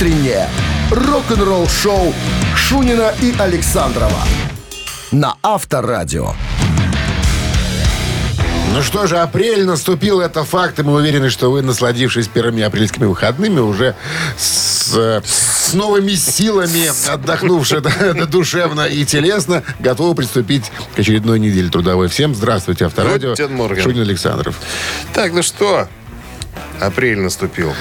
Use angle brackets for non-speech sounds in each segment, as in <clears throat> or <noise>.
Утреннее рок-н-ролл-шоу Шунина и Александрова на Авторадио. Ну что же, апрель наступил, это факт, и мы уверены, что вы, насладившись первыми апрельскими выходными, уже с, с новыми силами, отдохнувши <laughs> душевно и телесно, готовы приступить к очередной неделе трудовой. Всем здравствуйте, Авторадио. Шунин Александров. Так, ну что, апрель наступил.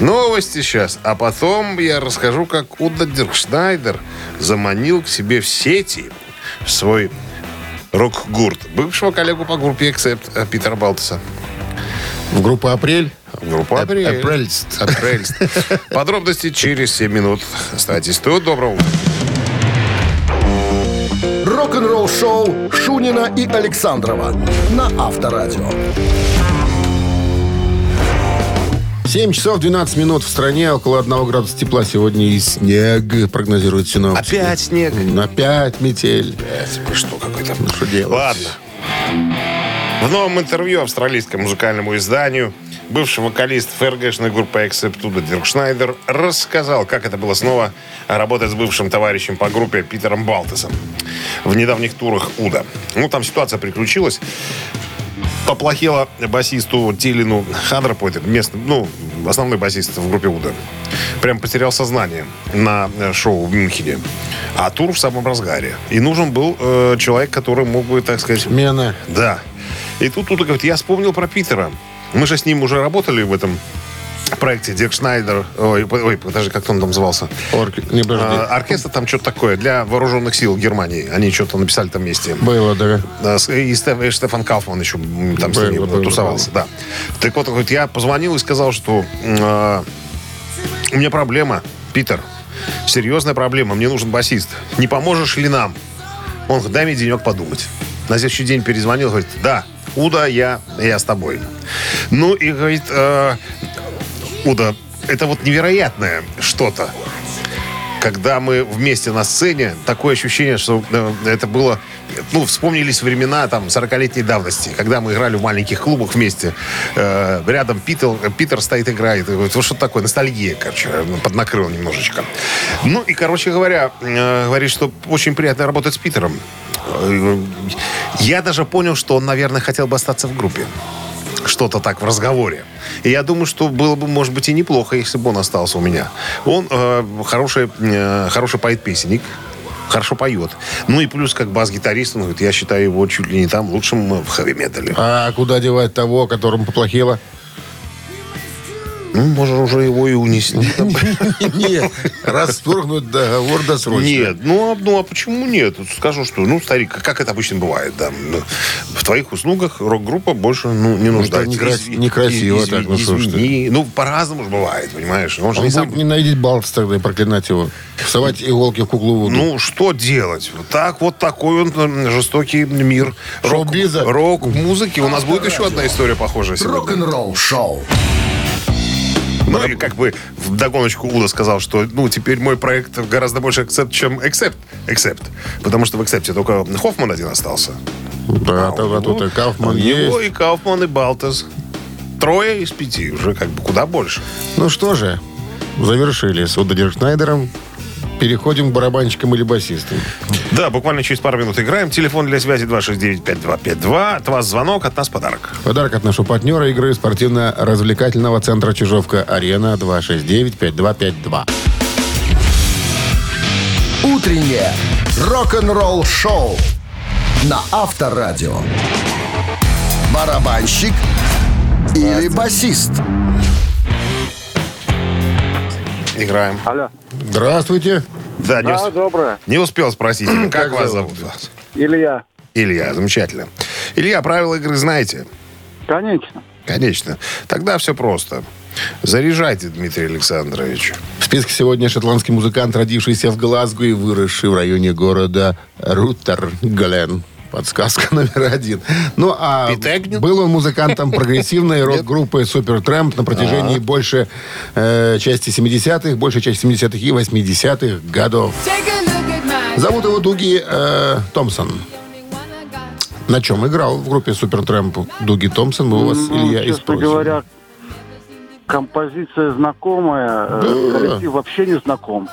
Новости сейчас. А потом я расскажу, как Уда Диркшнайдер заманил к себе в сети в свой рок-гурт бывшего коллегу по группе Accept э, Питера Балтеса. В группу «Апрель». Группа «Апрель». Апрельст. Апрельст. <laughs> Подробности через 7 минут. Оставайтесь тут. Доброго утра. Рок-н-ролл-шоу Шунина и Александрова на Авторадио. 7 часов 12 минут в стране, около 1 градуса тепла сегодня и снег, прогнозируют синоптики. Опять снег. Опять метель. Что какой-то... Ну, что делать? Ладно. В новом интервью австралийскому музыкальному изданию бывший вокалист ФРГшной группы Эксептуда Дирк Шнайдер рассказал, как это было снова работать с бывшим товарищем по группе Питером Балтесом в недавних турах Уда. Ну, там ситуация приключилась. Поплохело басисту Тилину Хандрапойте, местный, ну, основной басист в группе Уда. Прям потерял сознание на э, шоу в Мюнхене. А тур в самом разгаре. И нужен был э, человек, который мог бы, так сказать... Смена. Да. И тут Уда говорит, я вспомнил про Питера. Мы же с ним уже работали в этом проекте Дирк Шнайдер. Ой, ой, подожди, как он там назывался? Орк- Не, подожди. А, оркестр там что-то такое для вооруженных сил Германии. Они что-то написали там вместе. Было, да. С- И Стеф- Стефан Кауфман еще там с Было, ними было, тусовался. Да. Так вот, говорит, я позвонил и сказал, что э, у меня проблема, Питер. Серьезная проблема. Мне нужен басист. Не поможешь ли нам? Он говорит, дай мне денек подумать. На следующий день перезвонил, говорит, да, Уда, я, я с тобой. Ну и говорит, э, Уда, это вот невероятное что-то когда мы вместе на сцене, такое ощущение, что э, это было... Ну, вспомнились времена там 40-летней давности, когда мы играли в маленьких клубах вместе. Э, рядом Питер, Питер стоит, играет. Вот что такое? Ностальгия, короче, ну, поднакрыл немножечко. Ну, и, короче говоря, э, говорит, что очень приятно работать с Питером. Э, Я даже понял, что он, наверное, хотел бы остаться в группе что-то так в разговоре. И я думаю, что было бы, может быть, и неплохо, если бы он остался у меня. Он э, хороший, э, хороший поэт-песенник, хорошо поет. Ну и плюс, как бас-гитарист, он говорит, я считаю его чуть ли не там лучшим в хэви-метале. А куда девать того, которому поплохело? Ну, можно уже его и унести. <laughs> Нет, расторгнуть договор досрочно. Нет, ну а, ну а почему нет? Скажу, что, ну, старик, как это обычно бывает, да. ну, В твоих услугах рок-группа больше ну, не нуждается. некрасиво так, ну что ж ты. извини. Ну, по-разному же бывает, понимаешь? Он же не сам... будет ненавидеть Балтс тогда и проклинать его. Всовать иголки в куклу. Ну, что делать? Вот Так, вот такой он жестокий мир. Рок-музыки. У нас будет еще одна история похожая сегодня. Рок-н-ролл-шоу. Ну, и как бы в догоночку Уда сказал, что, ну, теперь мой проект гораздо больше акцепт, чем Accept. Accept. Потому что в Accept только Хоффман один остался. да, тогда тут и Кауфман Его есть. и Кауфман, и Балтес. Трое из пяти. Уже как бы куда больше. Ну что же, завершили с Удо Шнайдером. Переходим к барабанщикам или басистам. Да, буквально через пару минут играем. Телефон для связи 269-5252. От вас звонок, от нас подарок. Подарок от нашего партнера игры спортивно-развлекательного центра «Чижовка-Арена» 269-5252. Утреннее рок-н-ролл-шоу на Авторадио. Барабанщик или басист? Играем. Алло. Здравствуйте. Да, не, Да, усп- доброе. не успел спросить. Как, Как вас зовут зовут? Илья. Илья, замечательно. Илья, правила игры знаете? Конечно. Конечно. Тогда все просто. Заряжайте, Дмитрий Александрович. В списке сегодня шотландский музыкант, родившийся в Глазго и выросший в районе города Руттерглен. Подсказка <laughs> номер один. Ну, а Пит Эгню? был он музыкантом <laughs> прогрессивной рок-группы Супертрэмп на протяжении больше э, части 70-х, большей части 70-х и 80-х годов. Зовут его Дуги э, Томпсон. На чем играл в группе Супертрэмп Дуги Томпсон? Мы у вас, Ну, Илья, и честно спросим. говоря, композиция знакомая, э, Да. коллектив вообще не знаком,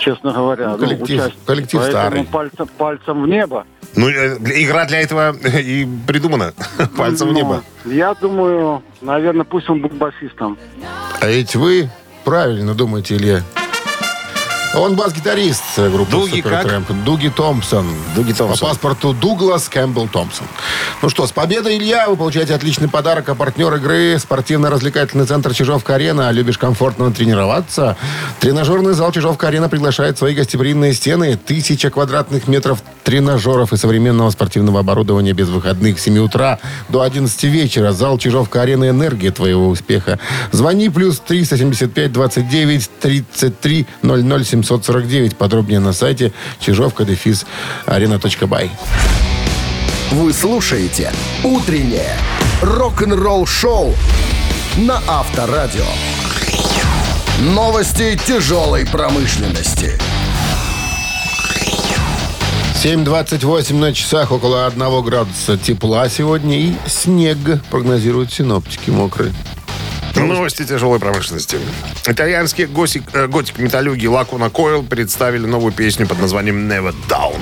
честно говоря. Ну, коллектив- участники. коллектив Поэтому старый. Пальцем, пальцем в небо. Ну, э, игра для этого <laughs> и придумана. <laughs> Пальцем в Ну, небо. Я думаю, наверное, пусть он будет басистом. А ведь вы правильно думаете, Илья. Он бас-гитарист э, группы Дуги как? Supertramp. Дуги Томпсон. Дуги Томпсон. По паспорту Дуглас Кэмпбелл Томпсон. Ну что, с победой, Илья, вы получаете отличный подарок. А партнер игры спортивно-развлекательный центр Чижовка-Арена. Любишь комфортно тренироваться? Тренажерный зал Чижовка-Арена приглашает свои гостеприимные стены. Тысяча квадратных метров тренажеров и современного спортивного оборудования без выходных с 7 утра до 11 вечера. Зал Чижовка-Арена «Энергия твоего успеха». Звони плюс 375 29 33 00 749. Подробнее на сайте чижовка дефис арена.бай. Вы слушаете «Утреннее рок-н-ролл-шоу» на Авторадио. Новости тяжелой промышленности. 7.28 на часах, около 1 градуса тепла сегодня и снег, прогнозируют синоптики мокрые. Новости тяжелой промышленности. Итальянские госик, э, готик-металюги Lacuna Coil представили новую песню под названием Never Down.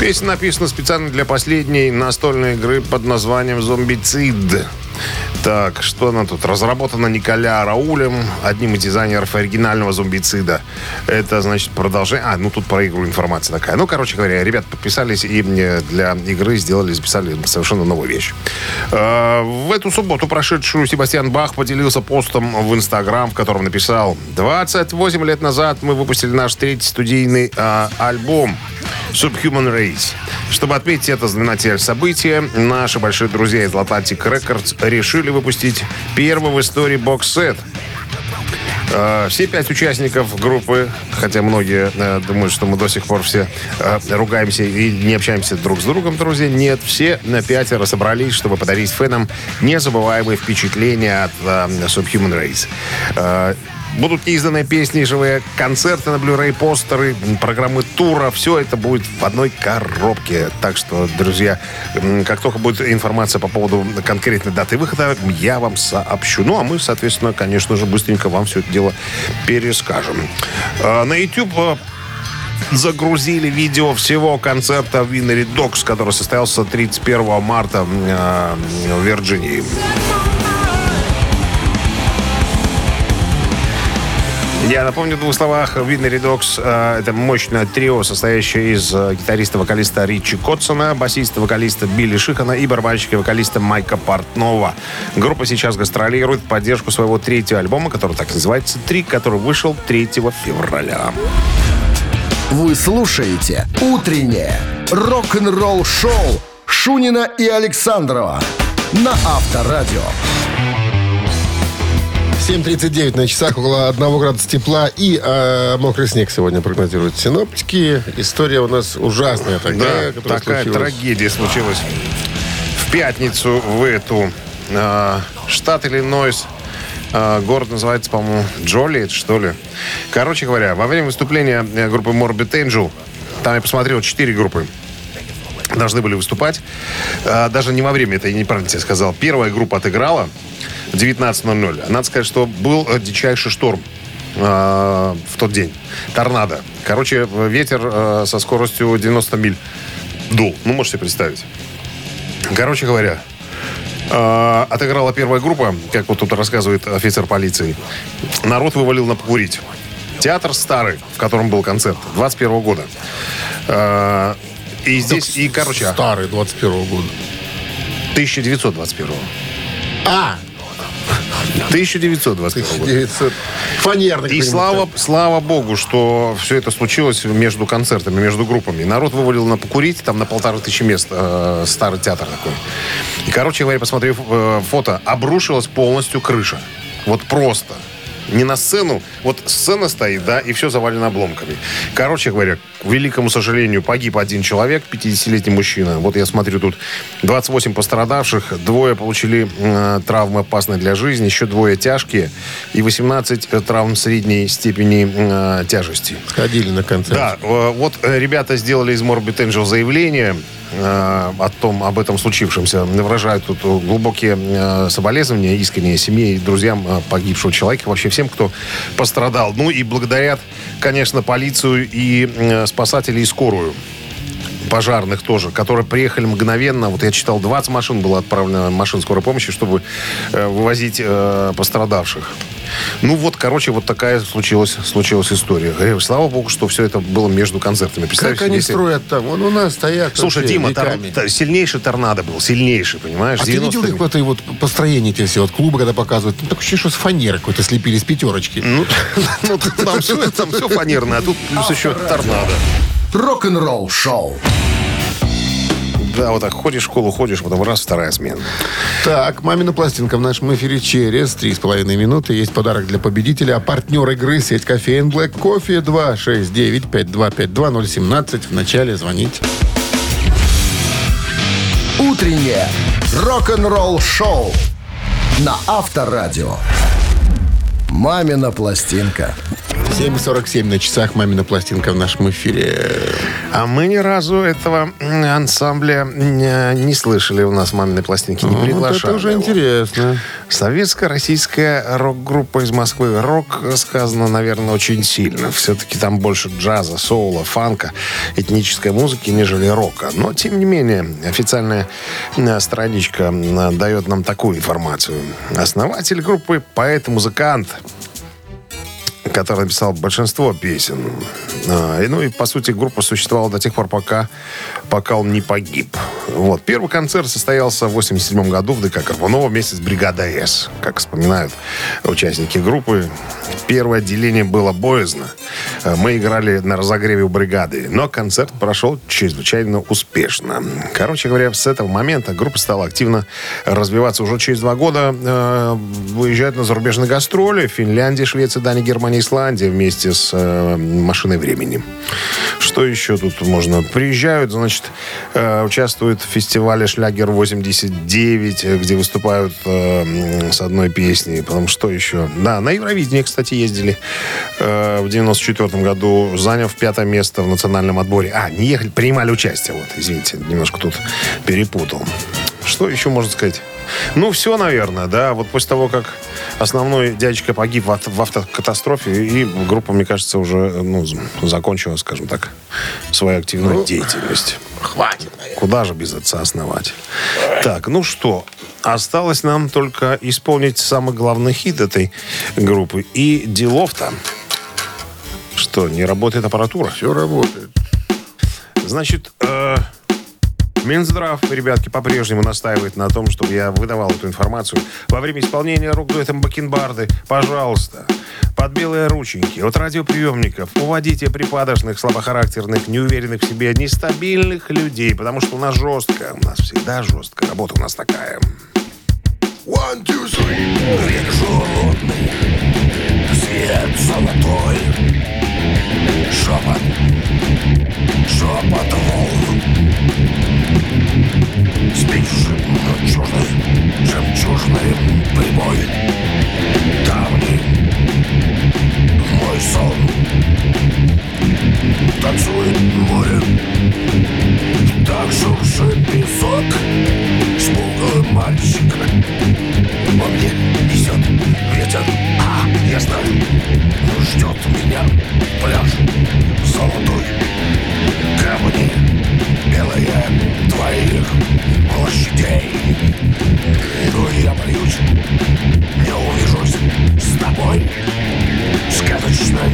Песня написана специально для последней настольной игры под названием «Зомбицид». Так, что она тут? Разработана Николя Раулем, одним из дизайнеров оригинального зомбицида. Это, значит, продолжение... А, ну тут про игру информация такая. Ну, короче говоря, ребят подписались и мне для игры сделали, записали совершенно новую вещь. Э, В эту субботу прошедшую Себастьян Бах поделился постом в Инстаграм, в котором написал 28 лет назад мы выпустили наш третий студийный э, альбом Subhuman Race. Чтобы отметить это знаменательное событие, наши большие друзья из Atlantic Records решили выпустить первый в истории бокс-сет. Э, Все пять участников группы, хотя многие э, думают, что мы до сих пор все э, ругаемся и не общаемся друг с другом, друзья, нет, все на пятеро собрались, чтобы подарить фенам незабываемые впечатления от э, Subhuman Race. Будут изданы песни, живые концерты на Blu-ray, постеры, программы тура. Все это будет в одной коробке. Так что, друзья, как только будет информация по поводу конкретной даты выхода, я вам сообщу. Ну, а мы, соответственно, конечно же, быстренько вам все это дело перескажем. А, На YouTube а, загрузили видео всего концерта Winnery Dogs, который состоялся 31 марта м, а, в Вирджинии. Я напомню в двух словах. Winnery Dogs э, это мощное трио, состоящее из э, гитариста-вокалиста Ричи Котсона, басиста-вокалиста Билли Шихана и барабанщика-вокалиста Майка Портнова. Группа сейчас гастролирует в поддержку своего третьего альбома, который так называется «Три», который вышел 3 февраля. Вы слушаете «Утреннее рок-н-ролл-шоу» Шунина и Александрова на Авторадио. 7.39 на часах, около 1 градуса тепла и э, мокрый снег сегодня прогнозируют синоптики. История у нас ужасная такая, Да, такая случилась. трагедия случилась в пятницу в эту. э, штат Иллинойс. Э, город называется, по-моему, Джоли, что ли. Короче говоря, во время выступления э, группы Morbid Angel, там я посмотрел четыре группы, должны были выступать. А, даже не во время, это я неправильно тебе сказал. Первая группа отыграла 19.00. Надо сказать, что был э, дичайший шторм э, в тот день. Торнадо. Короче, ветер э, со скоростью 90 миль дул. Ну, можете представить. Короче говоря, э, отыграла первая группа, как вот тут рассказывает офицер полиции. Народ вывалил на покурить. Театр старый, в котором был концерт, 21 года. Э, И здесь, и, короче, Старый, 21 года. 1921. А, 1921 года. 900. Фанерный. И слава, слава богу, что все это случилось между концертами, между группами. Народ вывалил на покурить, там на полторы тысячи мест, э, старый театр такой. И, короче говоря, посмотрев э, фото, обрушилась полностью крыша. Вот просто. Не на сцену, вот сцена стоит, да, и все завалено обломками. Короче говоря, к великому сожалению, погиб один человек, 50-летний мужчина. Вот я смотрю, тут 28 пострадавших, двое получили э, травмы опасные для жизни, еще двое тяжкие, и 18 травм средней степени э, тяжести. Ходили на концерт. Да, э, вот э, ребята сделали из Morbid Angel заявление. э, о том, об этом случившемся. Выражают тут глубокие э, соболезнования искренние семье и друзьям э, погибшего человека, вообще всем, кто пострадал. Ну и благодарят, конечно, полицию и э, спасателей и скорую пожарных тоже, которые приехали мгновенно. Вот я читал, 20 машин было отправлено, машин скорой помощи, чтобы э, вывозить э, пострадавших. Ну вот, короче, вот такая случилась, случилась история. Э, слава богу, что все это было между концертами. Как они если- строят там? Вон у нас стоят. Слушай, Дима, тор- сильнейший торнадо был, сильнейший, понимаешь? А ты видел 90-е. их вот, построение эти все, вот клубы, когда показывают? Ну, так ощущение, что с фанеры какой-то слепили, с пятерочки. Ну, <laughs> <laughs> там все, там все фанерное, а тут плюс еще торнадо. Рок-н-ролл шоу. Да, вот так ходишь в школу, ходишь, потом раз, вторая смена. Так, «Мамина пластинка» в нашем эфире через три с половиной минуты. Есть подарок для победителя. А партнер игры сеть кофеин Black Кофе 269-5252-017. В начале звонить. Утреннее рок-н-ролл шоу на Авторадио. «Мамина пластинка». 7.47 на часах «Мамина пластинка» в нашем эфире. А мы ни разу этого ансамбля м, не слышали у нас маминой пластинки, не Вот приглашали. это уже его. интересно. Советско-российская рок-группа из Москвы. Рок сказано, наверное, очень сильно. Все-таки там больше джаза, соула, фанка, этнической музыки, нежели рока. Но, тем не менее, официальная э, страничка дает нам такую информацию. Основатель группы – поэт-музыкант, который написал большинство песен. А, и, ну и, по сути, группа существовала до тех пор, пока, пока он не погиб. Вот. Первый концерт состоялся в 87 году в ДК Карбунова вместе с «Бригадой С», как вспоминают участники группы. Первое отделение было боязно. А, Мы играли на разогреве у бригады, но концерт прошел чрезвычайно успешно. Короче говоря, с этого момента группа стала активно развиваться. Уже через два года э, выезжают на зарубежные гастроли в Финляндии, Швеции, Дании, Германии, Исландии вместе с э, «Машиной времени». Что еще тут можно? Приезжают, значит, э, участвуют в фестивале «Шлягер-89», э, где выступают э, с одной песней. Потом что еще? Да, на Евровидение, кстати, ездили э, в 94 году, заняв пятое место в национальном отборе. А, не ехали, принимали участие. Вот, извините, немножко тут перепутал. Что еще можно сказать? Ну, все, наверное, да. Вот после того, как основной дядечка погиб в, авто- в автокатастрофе, и группа, мне кажется, уже ну, закончила, скажем так, свою активную деятельность. Хватит, наверное. Куда же без отца основатель? Так, ну что, осталось нам только исполнить самый главный хит этой группы. И делов-то. Что, не работает аппаратура? Все работает. Значит, э, Минздрав, ребятки, по-прежнему настаивает на том, чтобы я выдавал эту информацию. Во время исполнения рок-дуэтом Бакенбарды, пожалуйста, под белые рученьки от радиоприемников уводите припадочных, слабохарактерных, неуверенных в себе, нестабильных людей, потому что у нас жестко, у нас всегда жестко, работа у нас такая. One, two, three. Свет золотой, шепот, шепот волн. Спишь жемчужный, жемчужный прибой, давний мой сон. Танцует море, так шуршит песок, смуглый мальчик. Он мне несет ветер, а я знаю, ждет меня пляж золотой. Камни твоих площадей. Но я боюсь, не увижусь с тобой, сказочной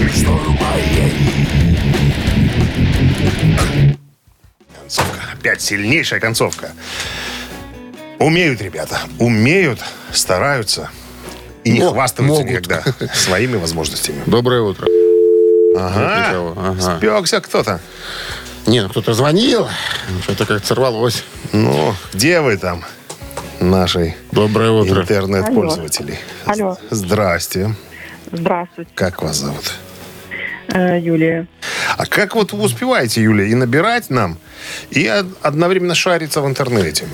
мечтой моей. Концовка. Опять сильнейшая концовка. Умеют ребята, умеют, стараются и не Мо- хвастаются могут. никогда своими возможностями. Доброе утро. Ага, ага. спекся кто-то. Не, ну кто-то звонил. Что-то как-то сорвалось. Ну, где вы там, нашей Доброе утро. интернет-пользователи? Алло. Здрасте. Здравствуйте, Как вас зовут? э, Юлия. А как вот вы успеваете, Юлия, и набирать нам, и од- одновременно шариться в интернете?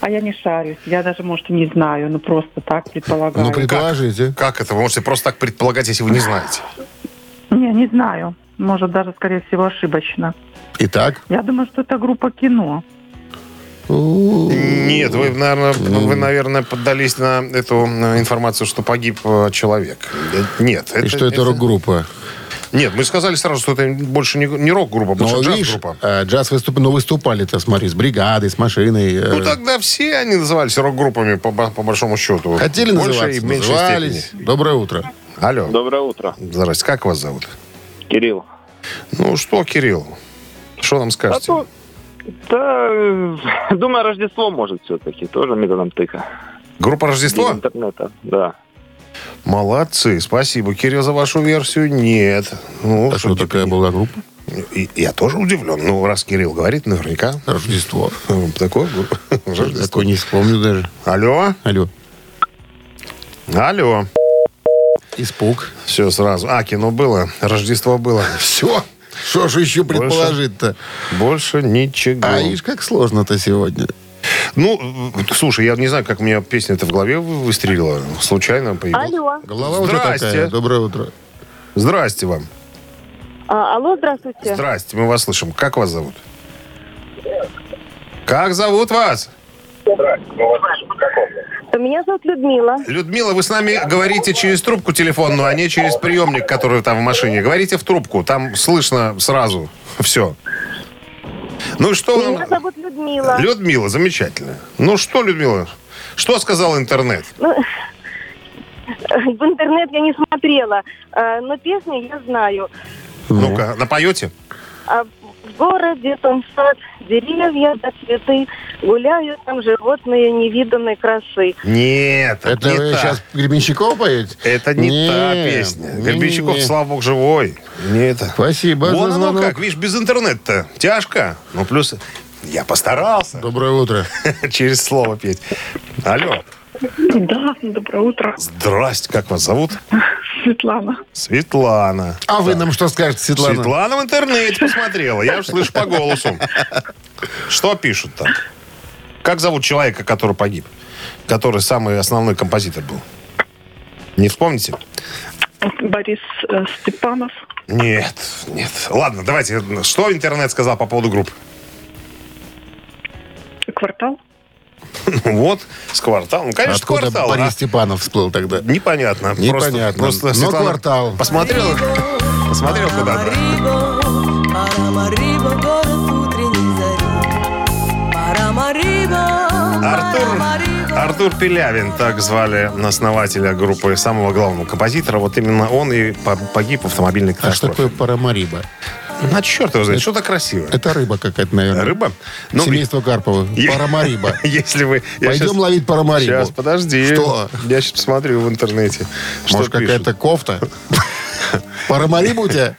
А я не шарюсь. Я даже, может, и не знаю, но просто так предполагаю. Ну, предположите. Как это? Вы можете просто так предполагать, если вы не знаете. Не, не знаю. Может, даже, скорее всего, ошибочно. Итак, Я думаю, что это группа кино. Нет, вы, наверное, вы, наверное, поддались на эту информацию, что погиб э, человек. Нет. и что это рок-группа? Нет, мы сказали сразу, что это больше не, не рок-группа, Ну, больше видишь, джаз-группа. э, джаз выступ... ну, выступали-то, смотри, с бригадой, с машиной. э, Ну, тогда все они назывались рок-группами, по, по большому счету. Хотели В большей называться, и назывались. степени. Доброе утро. Алло. Доброе утро. Здрасте, как вас зовут? Кирилл. Ну, что, Кирилл? Что нам скажете? А то- Да, э, <laughs> думаю, Рождество может все-таки, тоже методом тыка. Группа Без Рождество? интернета, да. Молодцы, спасибо, Кирилл, за вашу версию. Нет. Ну, А что такая была группа? И- я тоже удивлен. Ну, раз Кирилл говорит, наверняка. Рождество. <laughs> Такое Рождество. Такой не вспомню даже. Алло? Алло. Алло. Испуг. Все сразу. А, кино было, Рождество было. <laughs> Все. Что же еще предположить-то? Больше ничего. А видишь, как сложно-то сегодня. Ну, слушай, я не знаю, как у меня песня-то в голове вы- выстрелила. Случайно появилась. Алло. Голова Здрасте. такая. Доброе утро. Здрасте вам. А, алло, здравствуйте. Здрасте, мы вас слышим. Как вас зовут? Как зовут вас? Меня зовут Людмила. Людмила, вы с нами говорите через трубку телефонную, а не через приемник, который там в машине. Говорите в трубку, там слышно сразу все. Ну что Меня нам... зовут Людмила. Людмила, замечательно. Ну что, Людмила, что сказал интернет? Ну, в интернет я не смотрела, а, но песню я знаю. Ну-ка, напоете? В городе там сад, деревья да цветы, гуляют там животные невиданной красы. Нет, это, Это не вы та. сейчас Гребенщиков поете? Это не, та песня. не, Гребенщиков, не. слава богу, живой. Не это. Спасибо Вон оно звонок. как, видишь, без интернета-то тяжко. Ну, плюс я постарался Доброе утро. <laughs> через слово петь. Алло. Да, доброе утро. Здрасте, как вас зовут? <laughs> Светлана. Светлана. А вы нам что скажете, Светлана? Светлана в интернете посмотрела. Я уж слышу по голосу. Что пишут там? Как зовут человека, который погиб? Который самый основной композитор был? Не вспомните? Борис э, Степанов. Нет, нет. Ладно, давайте. Что интернет сказал по поводу группы? Квартал. <laughs> Вот, с кварталом. Ну, конечно, Откуда квартал. Борис а? Степанов всплыл тогда? Непонятно. Непонятно. Просто, просто Но квартал. Посмотрел, посмотрел куда-то. Артур. Артур Пелявин, так звали основателя группы самого главного композитора. Вот именно он и по- погиб в автомобильной А что катастрофе. такое парамариба? На черт его знает, что-то красивое. Это рыба какая-то, наверное. Рыба? Ну, Семейство Карпова. <laughs> е- Парамариба. <laughs> Если вы... я Пойдем щас- ловить парамарибу. Сейчас, подожди. Что? Я сейчас посмотрю в интернете. Что Может, какая-то кофта? <laughs> Парамарибу у тебя?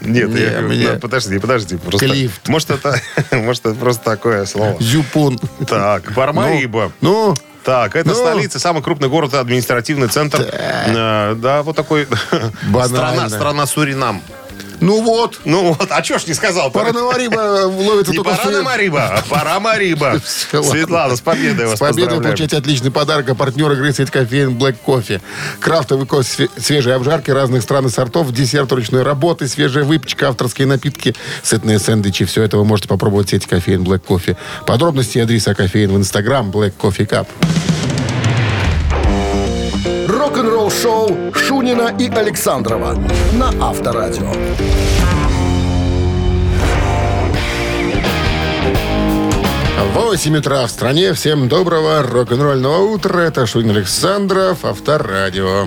Нет, Не, я мне- ну, подожди, подожди. Просто, Клифт. Может, это, может, это просто такое слово. Зюпун. Так, Пармариба. Ну, Так, это Ну. столица, самый крупный город, административный центр. Э, Да, вот такой Банально. страна, страна Суринам. Ну вот. Ну вот, а чё ж не сказал? Парамариба ловится Не только в Су- Паранамариба, а Парамариба. <laughs> Светлана, с победой вас С победой получаете отличный подарок. А партнер игры «Сеть кофеин Black Coffee». Крафтовый кофе све- свежей обжарки разных стран и сортов, десерт ручной работы, свежая выпечка, авторские напитки, сытные сэндвичи. Все это вы можете попробовать в сети кофеин Black Coffee. Подробности и адреса кофеин в Инстаграм Black Coffee Cup. Рок-н-ролл-шоу Шунина и Александрова на Авторадио. 8 утра в стране. Всем доброго рок-н-ролльного утра. Это Шунин Александров, Авторадио.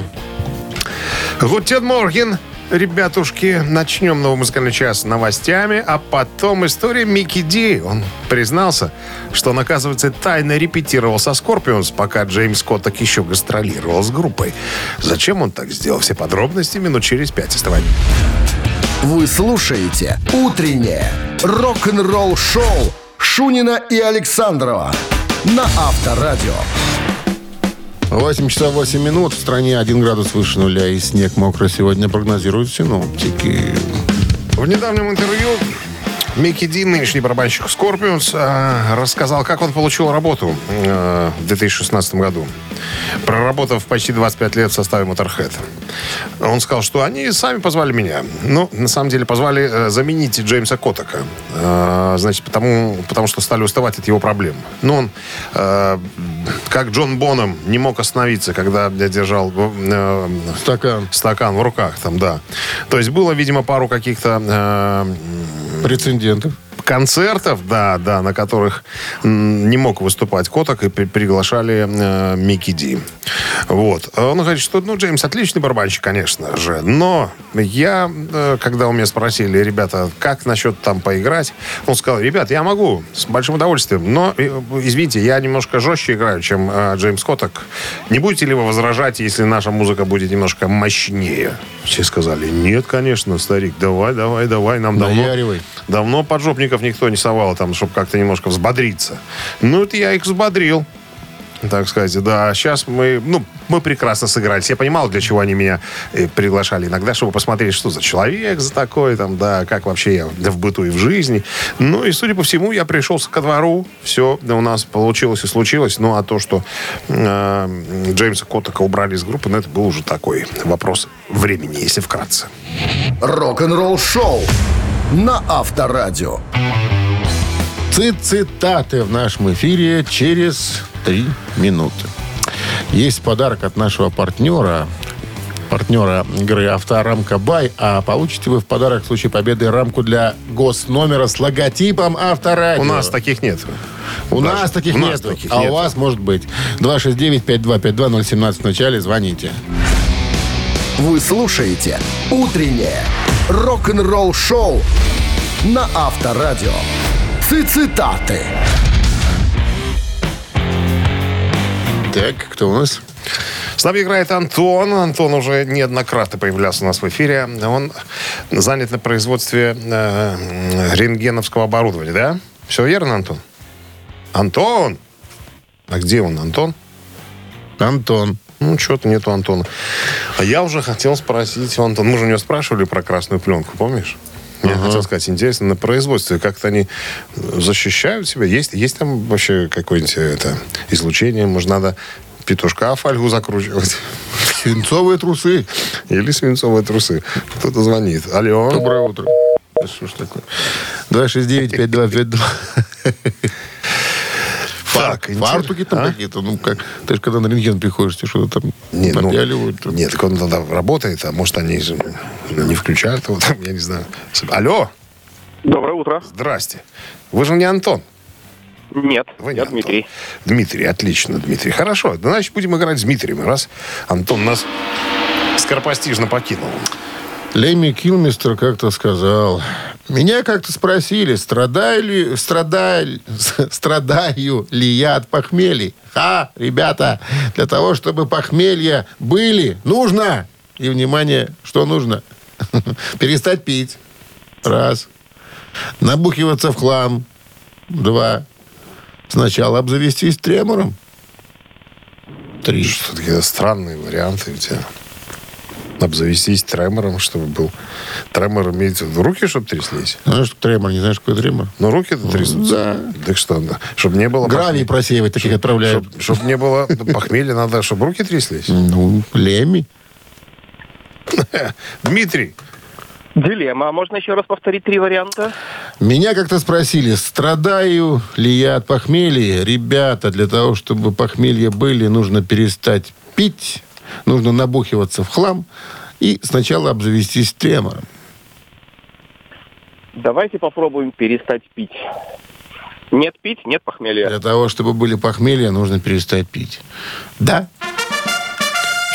Guten Morgen. Ребятушки, начнем новый музыкальный час новостями, а потом история Микки Ди. Он признался, что он, оказывается, тайно репетировал со Скорпионс, пока Джеймс Коттак еще гастролировал с группой. Зачем он так сделал? Все подробности минут через пять. Оставайтесь. Вы слушаете «Утреннее рок-н-ролл-шоу» Шунина и Александрова на Авторадио. 8 часов 8 минут. В стране 1 градус выше нуля и снег мокро сегодня прогнозируют синоптики. В недавнем интервью Микки Дин, нынешний барабанщик Scorpions, э, рассказал, как он получил работу э, в 2016 году, проработав почти 25 лет в составе Motorhead. Он сказал, что они сами позвали меня. Ну, на самом деле, позвали э, заменить Джеймса Коттека. Э, значит, потому, потому что стали уставать от его проблем. Ну, он, как Джон Боном, не мог остановиться, когда держал Стакан. стакан в руках там, да. То есть было, видимо, пару каких-то Прецедентов. Концертов, да, да, на которых не мог выступать Коток и при- приглашали э, Микки Ди. Вот. Он говорит, что, ну, Джеймс отличный барабанщик, конечно же, но я, э, когда у меня спросили, ребята, как насчет там поиграть, он сказал, ребят, я могу, с большим удовольствием, но, э, извините, я немножко жестче играю, чем э, Джеймс Коток. Не будете ли вы возражать, если наша музыка будет немножко мощнее? Все сказали, нет, конечно, старик, давай, давай, давай, нам давно... Давно поджопников никто не совал там, чтобы как-то немножко взбодриться. Ну, это я их взбодрил. Так сказать, да. Сейчас мы, ну, мы прекрасно сыгрались. Я понимал, для чего они меня э, приглашали иногда, чтобы посмотреть, что за человек за такой, там, да, как вообще я в быту и в жизни. Ну, и, судя по всему, я пришел ко двору, все у нас получилось и случилось. Ну, а то, что э, Джеймса Коттека убрали из группы, ну, это был уже такой вопрос времени, если вкратце. Рок-н-ролл шоу на Авторадио. Цитаты в нашем эфире через три минуты. Есть подарок от нашего партнера, партнера игры «Авторамка Бай», а получите вы в подарок в случае победы рамку для госномера с логотипом «Авторадио». У нас таких нет. У Даже. нас таких У нас нет, таких а нет. у вас может быть. 269-5252-017 в начале, звоните. Вы слушаете «Утреннее рок-н-ролл шоу» на Авторадио. Цитаты. Так, кто у нас? С нами играет Антон. Антон уже неоднократно появлялся у нас в эфире. Он занят на производстве э, рентгеновского оборудования, да? Все верно, Антон? Антон! А где он, Антон? Антон. Ну, что-то нету Антона. А я уже хотел спросить у Антона. Мы же у него спрашивали про красную пленку, помнишь? Я хотел сказать, интересно, на производстве как-то они защищают себя? Есть, есть там вообще какое-нибудь э, это, излучение? Может, надо петушка фольгу закручивать? Свинцовые трусы. Или свинцовые трусы? Кто-то звонит. Алло. Доброе утро. Что ж такое? 269-5252. Так, интерес- Фартуки там А? какие-то. Ну, как, ты же когда на рентген приходишь, тебе что-то там Не, ну, напяливают. там. Нет, так он тогда работает, а может, они же ну, не включают его там, я не знаю. Алло, Доброе утро. здрасте. Вы же не Антон. Нет, Вы не я Антон. Дмитрий. Дмитрий, отлично, Дмитрий. Хорошо, значит, будем играть с Дмитрием, раз Антон нас скоропостижно покинул. Лемми Килмистер как-то сказал, меня как-то спросили, страдаю ли, страдаю, <laughs> страдаю ли я от похмелья. Ха, ребята, для того, чтобы похмелья были, нужно, и, внимание, что нужно? <laughs> Перестать пить. Раз. Набухиваться в хлам. Два. Сначала обзавестись тремором. Три. Что такие странные варианты у тебя. Обзавестись тремором, чтобы был... Тремор имеется в руки, чтобы тряслись? Знаешь, что тремор? Не знаешь, какой тремор? Ну, руки-то трясутся. Так что, чтобы не было... Гравий просеивать таких отправляют. Чтобы не было похмелья, надо, чтобы руки тряслись. Ну, Лемми. <laughs> Дмитрий, Дилемма. А можно еще раз повторить три варианта? Меня как-то спросили, страдаю ли я от похмелья. Ребята, для того, чтобы похмелья были, нужно перестать пить, нужно набухиваться в хлам и сначала обзавестись тремором. Давайте попробуем перестать пить. Нет пить, нет похмелья. Для того, чтобы были похмелья, нужно перестать пить. Да?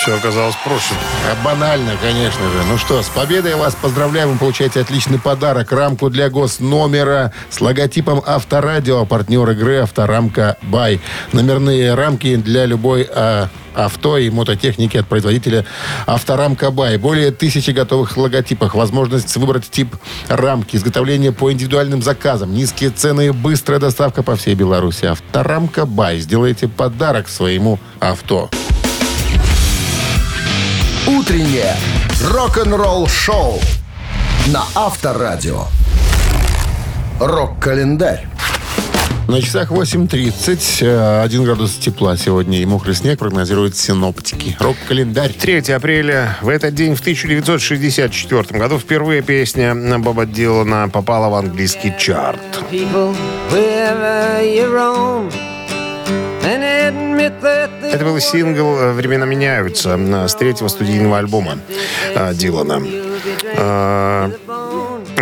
Все оказалось проще. А банально, конечно же. Ну что, с победой вас поздравляем. Вы получаете отличный подарок. Рамку для госномера с логотипом Авторадио. Партнер игры Авторамка Бай. Номерные рамки для любой а, авто и мототехники от производителя Авторамка Бай. Более тысячи готовых логотипов. Возможность выбрать тип рамки. Изготовление по индивидуальным заказам. Низкие цены и быстрая доставка по всей Беларуси. Авторамка Бай. Сделайте подарок своему авто. Утреннее рок-н-ролл шоу на Авторадио. Рок-календарь. На часах 8.30. э, 1 градус тепла сегодня и мокрый снег прогнозируют синоптики. Рок-календарь. 3 апреля. В этот день, в 1964 году, впервые песня Боба Дилана попала в английский чарт. people Это был сингл э, «Времена меняются» э, с третьего студийного альбома э, Дилана.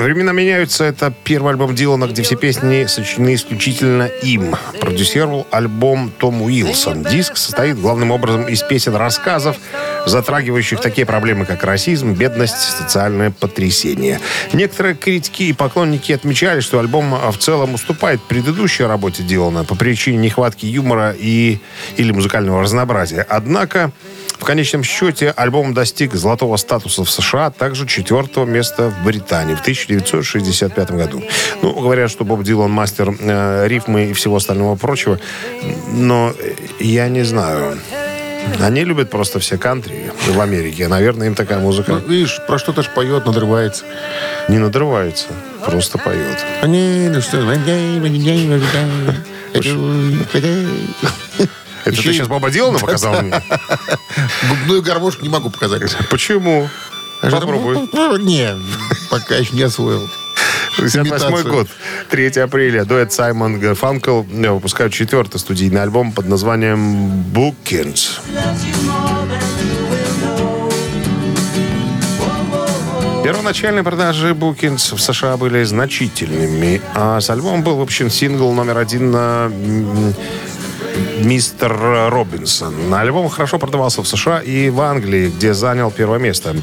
«Времена меняются» — это первый альбом Дилана, где все песни сочинены исключительно им. Продюсировал альбом Том Уилсон. Диск состоит главным образом из песен-рассказов, затрагивающих такие проблемы, как расизм, бедность, социальное потрясение. Некоторые критики и поклонники отмечали, что альбом э, в целом уступает предыдущей работе Дилана по причине нехватки юмора и, или музыкального разнообразия. Однако, в конечном счете, альбом достиг золотого статуса в США, а также четвертого места в Британии в 1965 году. Ну, говорят, что Боб Дилан мастер э, рифмы и всего остального прочего, но я не знаю. Они любят просто все кантри в Америке. Наверное, им такая Ну, музыка видишь, про что-то ж поет, надрывается. не надрывается, просто поет. А не, ну что, Это Еще ты и- сейчас Боба Дилана показал мне? Губную гармошку не могу показать. Почему? Попробуй. Ну, Не, пока еще не освоил. 68 Имитацию. год, 3 апреля. Дуэт Саймон Гарфанкл выпускают четвертый студийный альбом под названием «Bookings». Первоначальные продажи Bookings в США были значительными, а с альбомом был выпущен сингл номер один на «Мистер Робинсон». Альбом хорошо продавался в США и в Англии, где занял первое место.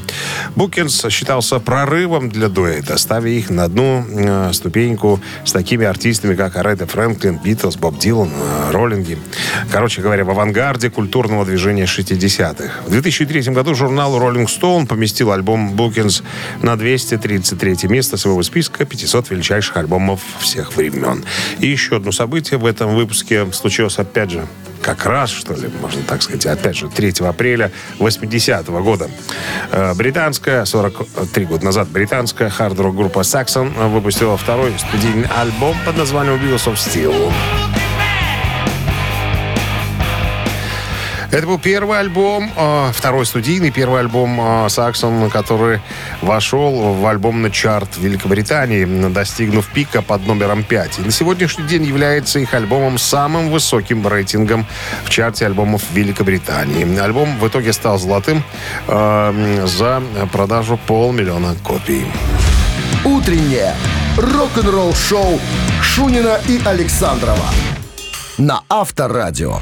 Букинс считался прорывом для дуэта, ставя их на одну э, ступеньку с такими артистами, как Аретта Фрэнклин, Битлз, Боб Дилан, э, Роллинги. Короче говоря, в авангарде культурного движения 60-х. В 2003 году журнал Rolling Stone поместил альбом Букинс на 233 место своего списка 500 величайших альбомов всех времен. И еще одно событие в этом выпуске случилось, опять же, как раз, что ли, можно так сказать, опять же, 3 апреля 80-го года. Э, Британская, 43 года назад, британская хард-рок группа Saxon выпустила второй студийный альбом под названием Wheels of Steel. Это был первый альбом, э, второй студийный первый альбом э, Саксон, который вошел в альбомный чарт Великобритании, достигнув пика под номером 5. И на сегодняшний день является их альбомом самым высоким рейтингом в чарте альбомов Великобритании. Альбом в итоге стал золотым э, за продажу полмиллиона копий. Утреннее рок-н-ролл-шоу Шунина и Александрова на Авторадио.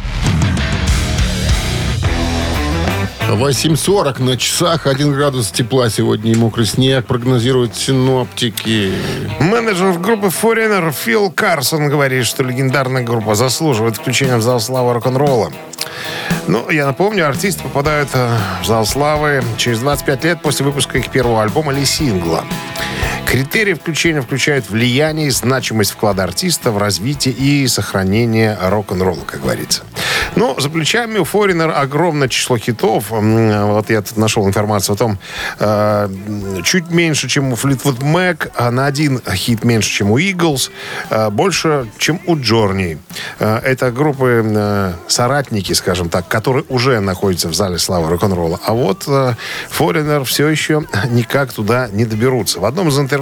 8.40 на часах, 1 градус тепла сегодня и мокрый снег, прогнозируют синоптики. Менеджер группы Foreigner Фил Карсон говорит, что легендарная группа заслуживает включения в зал славы рок-н-ролла. Ну, я напомню, артисты попадают э, в зал славы через 25 лет после выпуска их первого альбома или сингла. Критерии включения включают влияние и значимость вклада артиста в развитие и сохранение рок-н-ролла, как говорится. Но за плечами у Foreigner огромное число хитов. Вот я тут нашел информацию о том, э, чуть меньше, чем у Fleetwood Mac, а на один хит меньше, чем у Eagles, э, больше, чем у Journey. Э, Это группы соратники, скажем так, которые уже находятся в зале славы рок-н-ролла. А вот Foreigner все еще никак туда не доберутся. В одном из интервью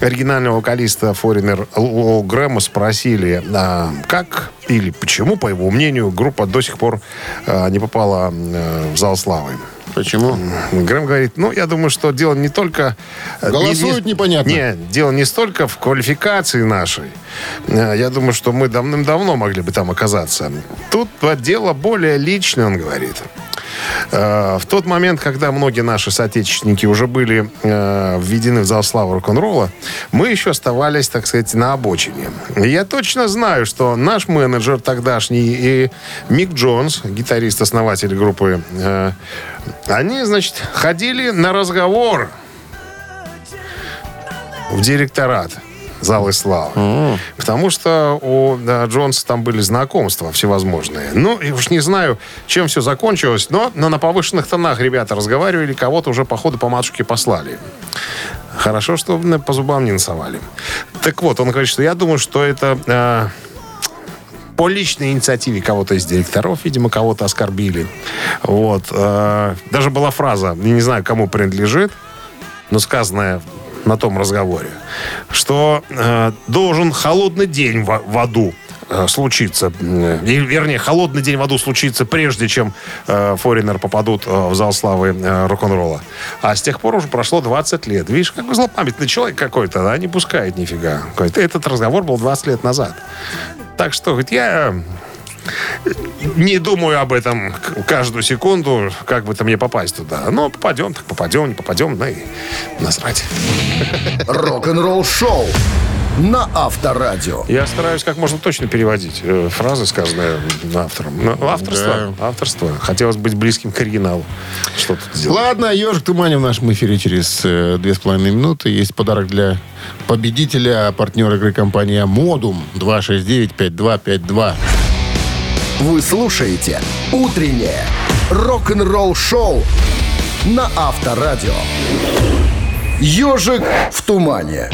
оригинального вокалиста Foreigner Лоу Грэма спросили, а, как или почему, по его мнению, группа до сих пор э, не попала э, в зал славы. Почему? Грэм говорит, ну, я думаю, что дело не только... э, Голосуют непонятно. Нет, дело не столько в квалификации нашей. Э, Я думаю, что мы давным-давно могли бы там оказаться. Тут дело более личное, он говорит. Э, В тот момент, когда многие наши соотечественники уже были э, введены в зал славы рок-н-ролла, мы еще оставались, так сказать, на обочине. Я точно знаю, что наш менеджер тогдашний и Мик Джонс, гитарист-основатель группы, они, значит, ходили на разговор в директорат залы славы. Потому что у да, Джонса там были знакомства всевозможные. Ну, и уж не знаю, чем все закончилось, но, но на повышенных тонах ребята разговаривали, кого-то уже, походу, по матушке послали. Хорошо, что по зубам не насовали. Так вот, он говорит, что я думаю, что это э, по личной инициативе кого-то из директоров, видимо, кого-то оскорбили. Вот. э, даже была фраза, я не знаю, кому принадлежит, но сказанная на том разговоре, что э, должен холодный день в, в аду э, случиться. Э, вернее, холодный день в аду случится прежде, чем э, Форинер попадут э, в зал славы э, рок-н-ролла. А с тех пор уже прошло 20 лет. Видишь, какой злопамятный человек какой-то, да, не пускает нифига. Этот разговор был 20 лет назад. Так что, говорит, я не думаю об этом каждую секунду, как бы то мне попасть туда. Но попадем, так попадем, не попадем, ну и насрать. Рок-н-ролл шоу на Авторадио. Я стараюсь как можно точно переводить э, фразы, сказанные автором. Но авторство, авторство. Хотелось быть близким к оригиналу. Что тут сделать? Ладно, ежик тумане в нашем эфире через э, две с половиной минуты. Есть подарок для победителя, партнер игры компания Модум 269-5252. Вы слушаете «Утреннее рок-н-ролл-шоу» на Авторадио. «Ежик в тумане».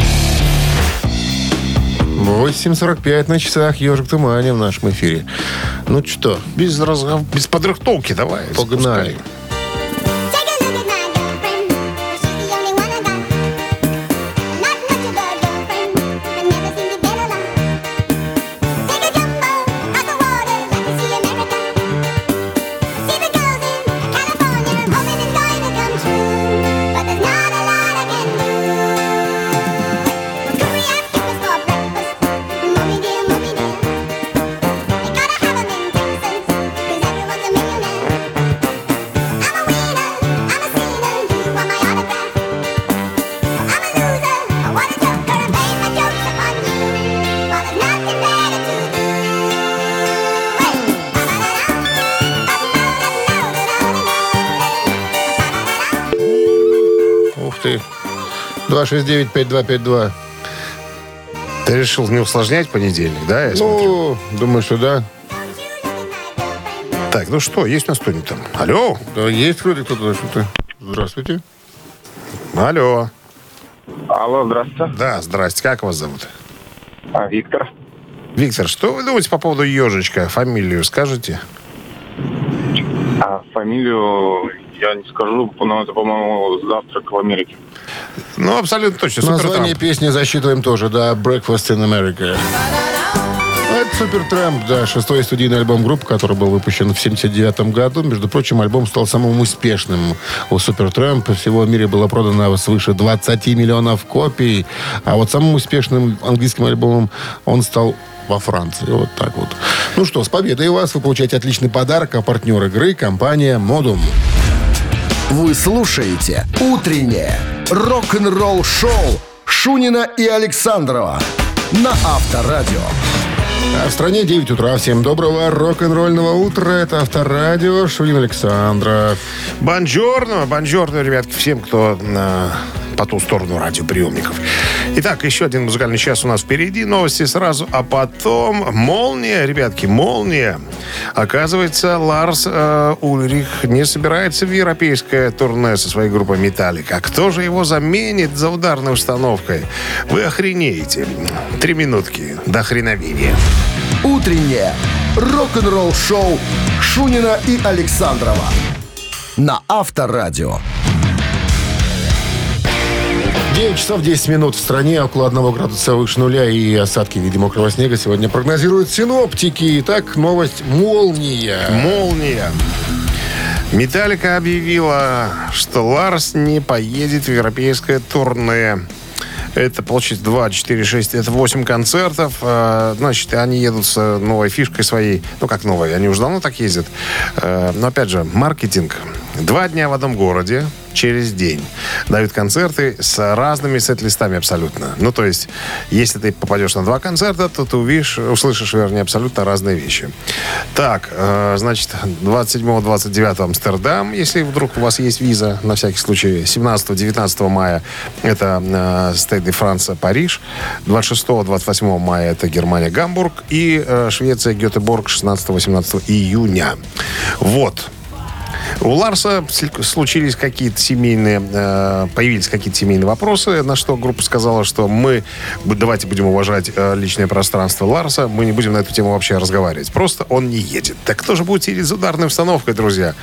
8.45 на часах ежик тумане в нашем эфире. Ну что, Без, разгов... без подрыхтовки давай. погнали. спускай. 269-5252. Ты решил не усложнять понедельник, да? я смотрю? Ну, думаю, что да. Так, ну что, есть у нас кто-нибудь там? Алло? Да, есть вроде кто-то что-то. Здравствуйте. Алло. Алло, здравствуйте. Да, здрасте. Как вас зовут? А, Виктор. Виктор, что вы думаете по поводу ежичка? Фамилию скажете? А фамилию я не скажу, но это, по-моему, завтрак в Америке. Ну, абсолютно точно. Супер Название Трамп. песни засчитываем тоже, да. Breakfast in America. Это Супер Трамп, да, шестой студийный альбом группы, который был выпущен в 79 году. Между прочим, альбом стал самым успешным у Супер Трамп. Всего в мире было продано свыше 20 миллионов копий. А вот самым успешным английским альбомом он стал во Франции. Вот так вот. Ну что, с победой вас. Вы получаете отличный подарок. А партнер игры – компания «Модум». Вы слушаете «Утреннее рок-н-ролл-шоу» Шунина и Александрова на Авторадио. А в стране 9 утра. Всем доброго рок-н-ролльного утра. Это Авторадио. Шунин Александров. Бонжорно, бонжорно, ребятки, всем, кто на, по ту сторону радиоприемников. Итак, еще один музыкальный час у нас впереди. Новости сразу, а потом молния, ребятки, молния. Оказывается, Ларс э, Ульрих не собирается в европейское турне со своей группой «Металлика». А кто же его заменит за ударной установкой? Вы охренеете. Три минутки до хреновения. «Утреннее рок-н-ролл-шоу» Шунина и Александрова на Авторадио. 9 часов 10 минут в стране, около 1 градуса выше нуля и осадки в виде мокрого снега сегодня прогнозируют синоптики. Итак, новость «Молния». Молния. Металлика объявила, что Ларс не поедет в европейское турне. Это получится 2, 4, 6, это 8 концертов. Э, Значит, они едут с новой фишкой своей. Ну, как новой, они уже давно так ездят. Э, Но, опять же, маркетинг. Два дня в одном городе через день. Дают концерты с разными сет-листами абсолютно. Ну, то есть, если ты попадешь на два концерта, то ты увидишь, услышишь, вернее, абсолютно разные вещи. Так, э, значит, 27-29 Амстердам, если вдруг у вас есть виза, на всякий случай. 17-19 мая это э, Стейт де Франция, Париж. 26-28 мая это Германия, Гамбург. И э, Швеция, Гетеборг 16-18 июня. Вот. У Ларса сл- случились какие-то семейные, э, появились какие-то семейные вопросы, на что группа сказала, что мы давайте будем уважать э, личное пространство Ларса, мы не будем на эту тему вообще разговаривать. Просто он не едет. Так кто же будет сидеть за ударной установкой, друзья?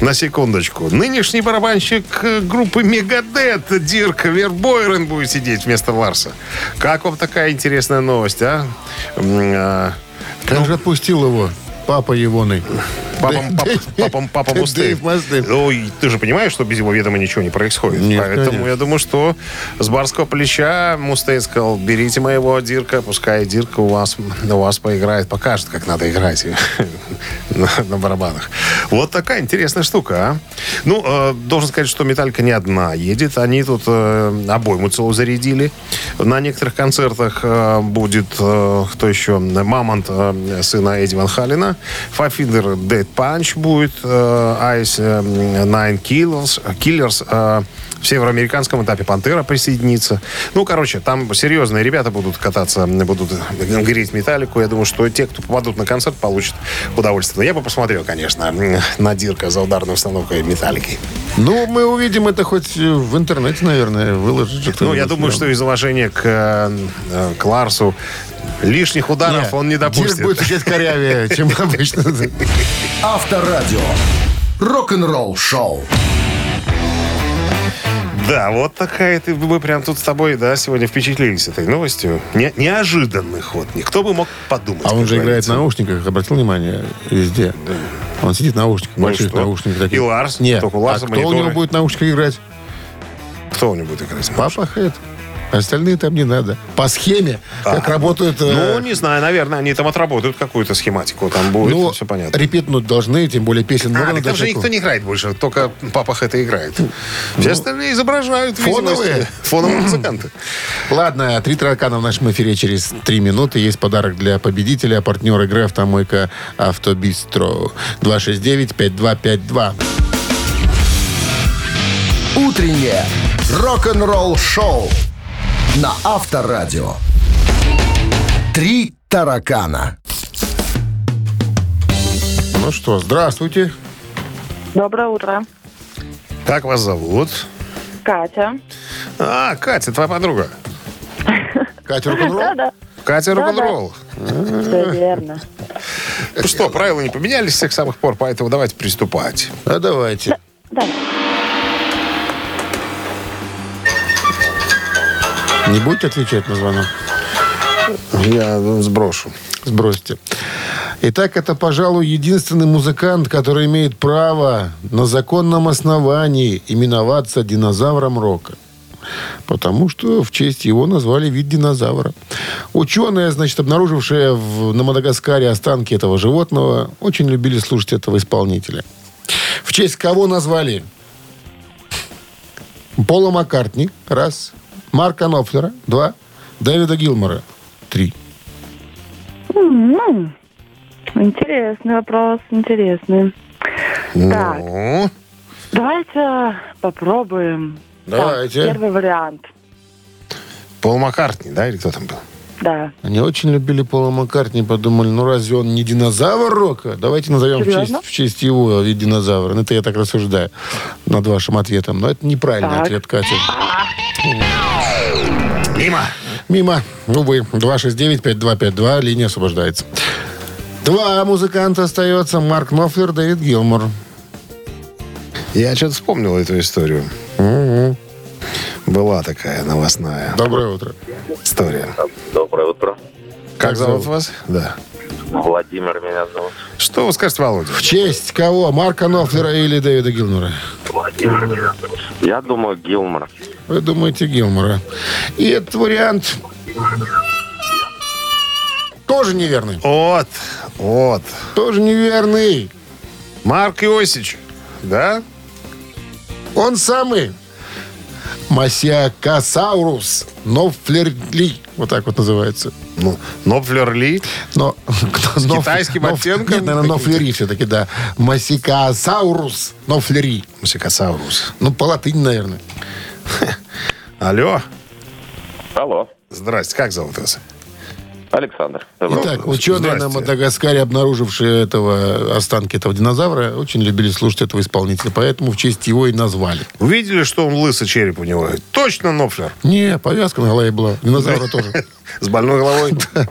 На секундочку. Нынешний барабанщик э, группы Мегадет Дирк Вербойрен будет сидеть вместо Ларса. Как вам такая интересная новость, а? А, Как же отпустил его папа Егоный? Папа, <laughs> пап- папа, папа Мустейн. Ну, ты же понимаешь, что без его ведома ничего не происходит. Нет, Поэтому конечно. я думаю, что с барского плеча Мустейн сказал, берите моего Дирка, пускай Дирка у вас, у вас поиграет, покажет, как надо играть <laughs> на, на барабанах. Вот такая интересная штука, а. Ну, э, должен сказать, что Металлика не одна едет. Они тут э, обойму целую зарядили. На некоторых концертах э, будет, э, кто еще, Мамонт, э, сына Эдди Ван Халина, Five Finger Dead Punch будет, э, Ice э, Nine Killers, Killers э, в североамериканском этапе Пантера присоединится. Ну, короче, там серьезные ребята будут кататься, будут греть металлику. Я думаю, что те, кто попадут на концерт, получат удовольствие. Но я бы посмотрел, конечно, на Дирка за ударной установкой металлики. Ну, мы увидим это хоть э, в интернете, наверное, выложит Ну, я думаю, что из уважения к, э, к Ларсу лишних ударов он не Дирк допустит. будет чуть корявее, <laughs> чем обычно. Авторадио. Рок-н-ролл шоу. Да, вот такая ты. Мы прям тут с тобой, да, сегодня впечатлились этой новостью. Не- неожиданный ход. Никто бы мог подумать. А он же играет в наушниках, обратил внимание, везде. Он сидит в наушниках, Ну больших наушниках таких. И Ларс, Нет, только у Ларса а кто у него будет в наушниках играть? Кто у него будет играть? Папа Хэт. Остальные там не надо. По схеме, как работают... э, Ну, не знаю, наверное, они там отработают какую-то схематику. Там будет, ну, все понятно. репетнуть должны, тем более песен много А, на так там же никто не играет больше, только папа это играет. Все остальные изображают. Ну, Фоновые. Фоновые <clears throat> музыканты. Ладно, три таракана в нашем эфире через три минуты. Есть подарок для победителя. Партнер игры «Автомойка Автобистро». 269-5252. Утреннее рок-н-ролл шоу на Авторадио. Три таракана. Ну что, здравствуйте. Доброе утро. Как вас зовут? Катя. А, Катя, твоя подруга. Катя рок-н-ролл? Да-да, Катя рок-н-ролл. все верно. Ну что, правила не поменялись с тех самых пор, поэтому давайте приступать. А давайте. Да. Не будете отвечать на звонок? Я ну, сброшу. Сбросьте. Итак, это, пожалуй, единственный музыкант, который имеет право на законном основании именоваться динозавром рока. Потому что в честь его назвали вид динозавра. Ученые, значит, обнаружившие в- на Мадагаскаре останки этого животного, очень любили слушать этого исполнителя. В честь кого назвали? Пола Маккартни, раз. Марка Нопфлера, два. Дэвида Гилмора, три. М, Интересный вопрос, интересный. Так, Ну, давайте попробуем. Давайте. Так, первый вариант. Пол Маккартни, да, или кто там был? Да. Они очень любили Пола Маккартни, подумали, ну разве он не динозавр рока? Давайте назовем в честь, в честь его вид динозавра. Ну, это я так рассуждаю над вашим ответом. Но это неправильный Так. ответ, Катя. Мимо. Мимо. Увы. 269-5252. Линия освобождается. Два музыканта остается. Марк Нофлер, Дэвид Гилмор. Я что-то вспомнил эту историю. Была такая новостная Доброе утро. история. Доброе утро. Как, Как зовут? вас? Да. Владимир меня зовут. Что вы скажете, Володя? В честь кого? Марка Нофлера или Дэвида Гилмора? Я думаю, Гилмор. Вы думаете Гилмора. И этот вариант тоже неверный. Вот, вот. Тоже неверный. Марк Иосич, да? Он самый. Masiakasaurus knopfleri. Вот так вот называется. Ну, Нопфлер Ли. Но, С китайским оттенком? Нет, наверное, knopfleri все-таки, да. Masiakasaurus knopfleri. Мусикасаурус. Ну, по латыни, наверное. Алло. Алло. Здрасте, как зовут вас? Александр. Итак, ученые на. Мадагаскаре, обнаружившие этого останки этого динозавра, очень любили слушать этого исполнителя, поэтому в честь его и назвали. Увидели, что он лысый череп у него? Точно Нопфлер. Не, повязка на голове была. Динозавра <laughs> тоже. С больной головой. <laughs>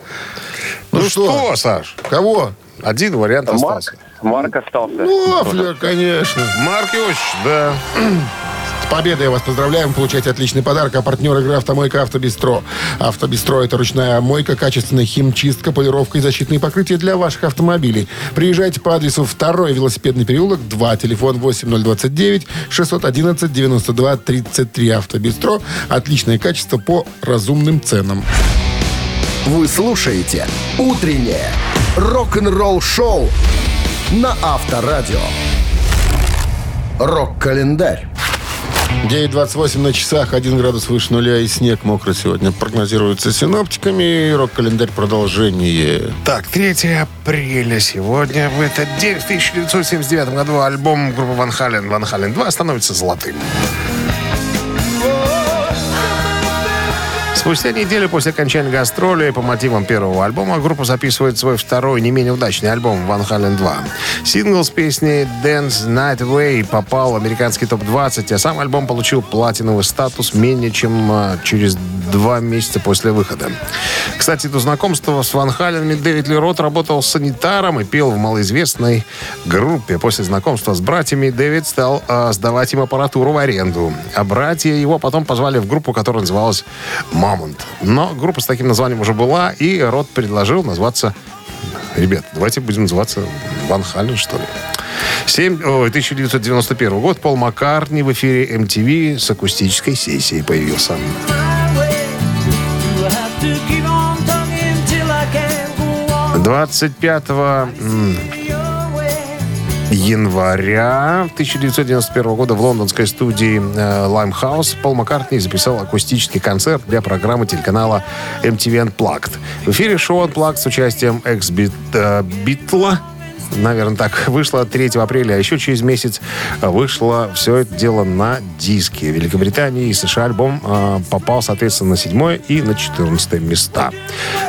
Ну что, Саш? Кого? Один вариант остался. Марк остался. Ну, Афлер, конечно. Марк Иванович, да. С победой вас поздравляем. Получайте отличный подарок. А партнер игры «Автомойка Автобестро». «Автобестро» — это ручная мойка, качественная химчистка, полировка и защитные покрытия для ваших автомобилей. Приезжайте по адресу 2 велосипедный переулок, 2, телефон 8029 611 92 33. «Автобестро» — отличное качество по разумным ценам. Вы слушаете «Утреннее рок-н-ролл-шоу» на Авторадио. Рок-календарь. 9.28 на часах, 1 градус выше нуля и снег мокрый сегодня. Прогнозируется синоптиками. Рок-календарь продолжение. Так, 3 апреля сегодня. В этот день, в 1979 году, альбом группы Ван Хален, Ван Хален 2 становится золотым. Спустя неделю после окончания гастролей по мотивам первого альбома группа записывает свой второй, не менее удачный альбом «Ван Хален 2». Сингл с песней «Dance Night Away» попал в американский топ-20, а сам альбом получил платиновый статус менее чем а, через два месяца после выхода. Кстати, до знакомства с Ван Халенами Дэвид Лерот работал санитаром и пел в малоизвестной группе. После знакомства с братьями Дэвид стал а, сдавать им аппаратуру в аренду. А братья его потом позвали в группу, которая называлась «Мамонт». Но группа с таким названием уже была, и Рот предложил назваться Ребят, давайте будем называться Ван Хален, что ли. 7, ой, 1991 год. Пол Маккартни в эфире MTV с акустической сессией появился. 25 м, января 1991 года в лондонской студии э, Limehouse Пол Маккартни записал акустический концерт для программы телеканала MTV Unplugged. В эфире шоу Unplugged с участием экс-битла Наверное, так вышло 3 апреля, а еще через месяц вышло все это дело на диске. Великобритании и США альбом э, попал, соответственно, на 7 и на 14 места.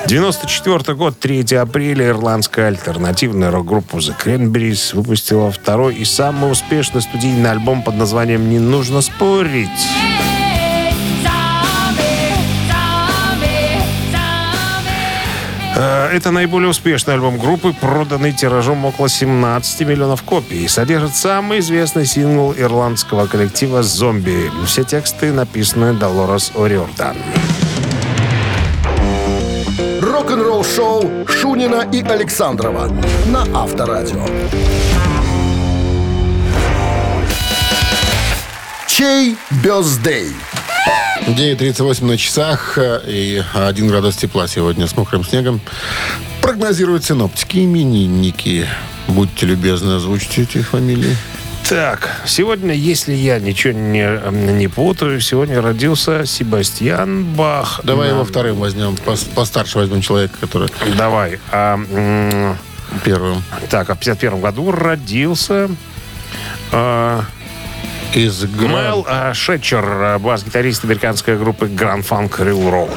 94 год, 3 апреля, ирландская альтернативная рок-группа The Cranberries выпустила второй и самый успешный студийный альбом под названием «Не нужно спорить». Это наиболее успешный альбом группы, проданный тиражом около 17 миллионов копий. Содержит самый известный сингл ирландского коллектива «Зомби». Все тексты написаны Долорес О'Риордан. Рок-н-ролл-шоу Шунина и Александрова на Авторадио. Чей бездей? 9.38 на часах э, и 1 градус тепла сегодня с мокрым снегом. Прогнозируют синоптики именинники. Будьте любезны, озвучьте эти фамилии. Так, сегодня, если я ничего не, не путаю, сегодня родился Себастьян Бах. Давай На- его вторым возьмем. Пос- Постарше возьмем человека, который Давай. А, м, первым. так, а в 51 году родился... а, Из Гран- Мэл а, Шетчер, а, бас-гитарист американской группы Grand Funk Railroad.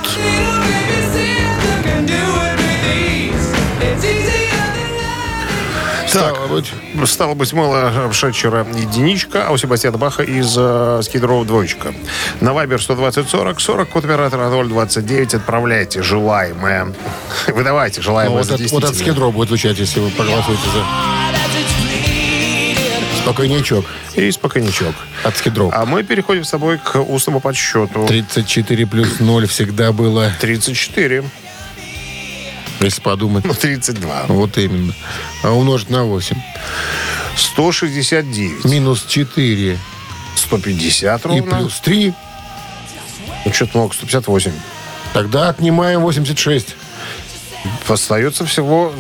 Так, Стало быть, стало быть, Мэла Шетчера единичка, а у Себастьяна Баха из э, Скидроу двоечка. На Вайбер 120 40 40, код оператора 029, отправляйте желаемое. <laughs> Выдавайте ну, желаемое вот, за от, вот от действительное. скидро будет звучать, если вы проголосуете за... Спокойничок. И спокойничок. От скидро. А мы переходим с тобой к устному подсчету. 34 плюс 0 всегда было, 34. если подумать. Ну, 32. Вот именно. А умножить на 8. 169. Минус 4 150 и ровно. плюс 3. Ну, что-то много, 158. Тогда отнимаем 86. Остается всего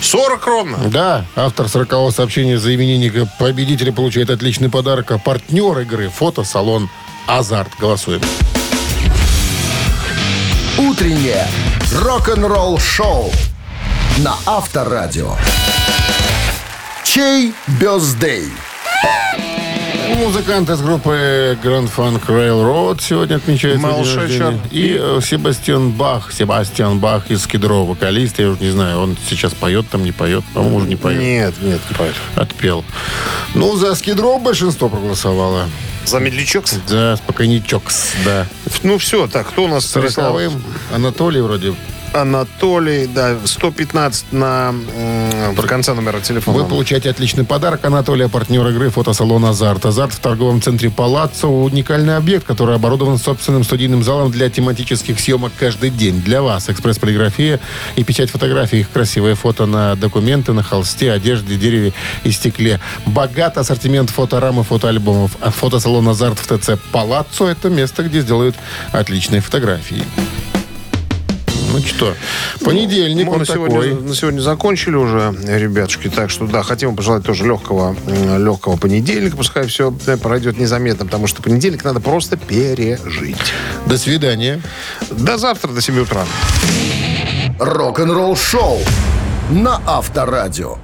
40 ровно. Да, автор 40 сообщения за именинника победителя получает отличный подарок. А партнер игры фотосалон «Азарт». Голосуем. Утреннее рок-н-ролл-шоу на Авторадио. Чей бездей? Музыканты из группы Grand Funk Railroad сегодня Мэл рождения. Шечер. И э, Себастьян Бах. Себастьян Бах из Кедро, вокалист. Я уже не знаю, он сейчас поет там, не поет. По-моему, уже не поет. Нет, нет, не поет. Отпел. Ну, за Скидро большинство проголосовало. За медлячок? За спокойничокс, да. Ну все, так, кто у нас С прислал? роковым. Анатолий вроде. Анатолий, да, 115 на м, в конце номера телефона. Вы получаете отличный подарок. Анатолия, партнер игры фотосалон «Азарт». «Азарт» в торговом центре «Палаццо» – уникальный объект, который оборудован собственным студийным залом для тематических съемок каждый день. Для вас экспресс-полиграфия и печать фотографий. Их красивые фото на документы, на холсте, одежде, дереве и стекле. Богат ассортимент фоторам и фотоальбомов. А фотосалон «Азарт» в ТЦ «Палаццо» – это место, где сделают отличные фотографии. Ну что, понедельник Мы он на сегодня, такой. на сегодня закончили уже, ребятушки. Так что, да, хотим вам пожелать тоже легкого, легкого понедельника. Пускай все пройдет незаметно, потому что понедельник надо просто пережить. До свидания. До завтра, до 7 утра. Рок-н-ролл шоу на Авторадио.